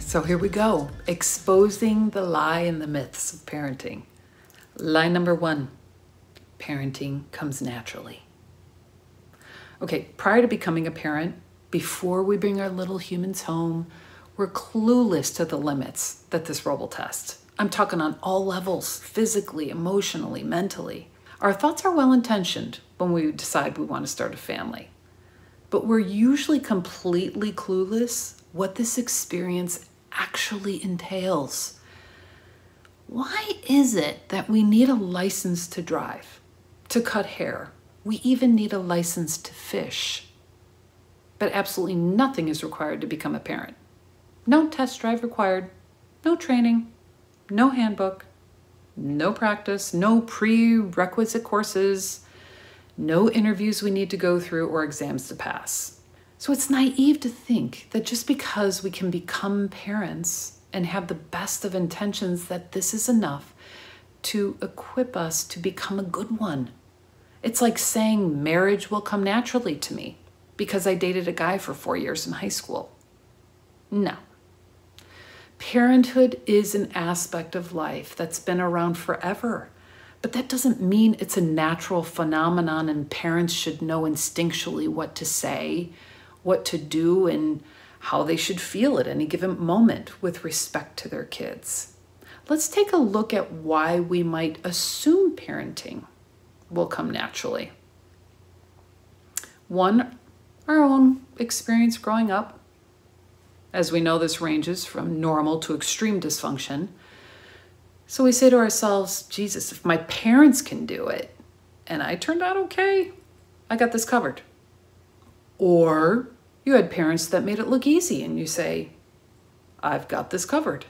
so here we go exposing the lie and the myths of parenting. Lie number one parenting comes naturally. Okay, prior to becoming a parent, before we bring our little humans home, we're clueless to the limits that this will test. I'm talking on all levels physically, emotionally, mentally. Our thoughts are well intentioned when we decide we want to start a family, but we're usually completely clueless what this experience actually entails. Why is it that we need a license to drive, to cut hair? We even need a license to fish. But absolutely nothing is required to become a parent. No test drive required, no training, no handbook, no practice, no prerequisite courses, no interviews we need to go through or exams to pass. So it's naive to think that just because we can become parents and have the best of intentions that this is enough to equip us to become a good one. It's like saying marriage will come naturally to me because I dated a guy for 4 years in high school. No. Parenthood is an aspect of life that's been around forever. But that doesn't mean it's a natural phenomenon and parents should know instinctually what to say, what to do, and how they should feel at any given moment with respect to their kids. Let's take a look at why we might assume parenting will come naturally. One, our own experience growing up as we know, this ranges from normal to extreme dysfunction. So we say to ourselves, Jesus, if my parents can do it and I turned out okay, I got this covered. Or you had parents that made it look easy and you say, I've got this covered.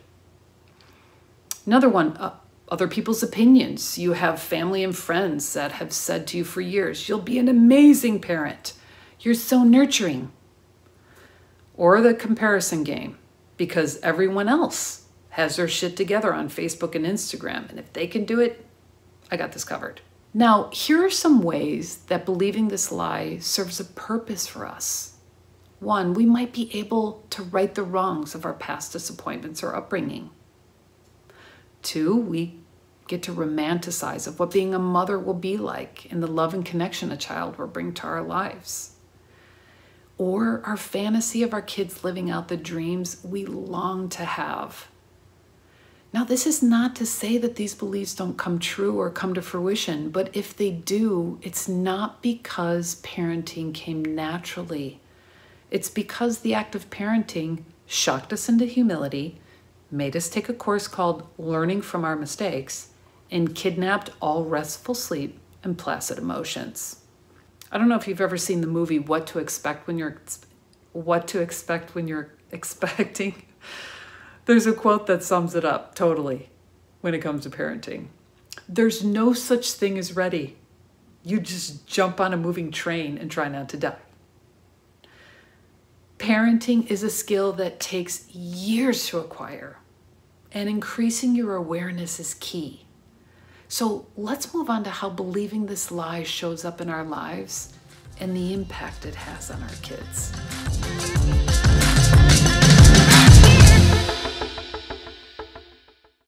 Another one, uh, other people's opinions. You have family and friends that have said to you for years, You'll be an amazing parent. You're so nurturing or the comparison game because everyone else has their shit together on Facebook and Instagram. And if they can do it, I got this covered. Now, here are some ways that believing this lie serves a purpose for us. One, we might be able to right the wrongs of our past disappointments or upbringing. Two, we get to romanticize of what being a mother will be like and the love and connection a child will bring to our lives or our fantasy of our kids living out the dreams we long to have. Now, this is not to say that these beliefs don't come true or come to fruition, but if they do, it's not because parenting came naturally. It's because the act of parenting shocked us into humility, made us take a course called Learning from Our Mistakes, and kidnapped all restful sleep and placid emotions. I don't know if you've ever seen the movie What to Expect when you're what to expect when you're expecting. There's a quote that sums it up totally when it comes to parenting. There's no such thing as ready. You just jump on a moving train and try not to die. Parenting is a skill that takes years to acquire, and increasing your awareness is key. So let's move on to how believing this lie shows up in our lives and the impact it has on our kids.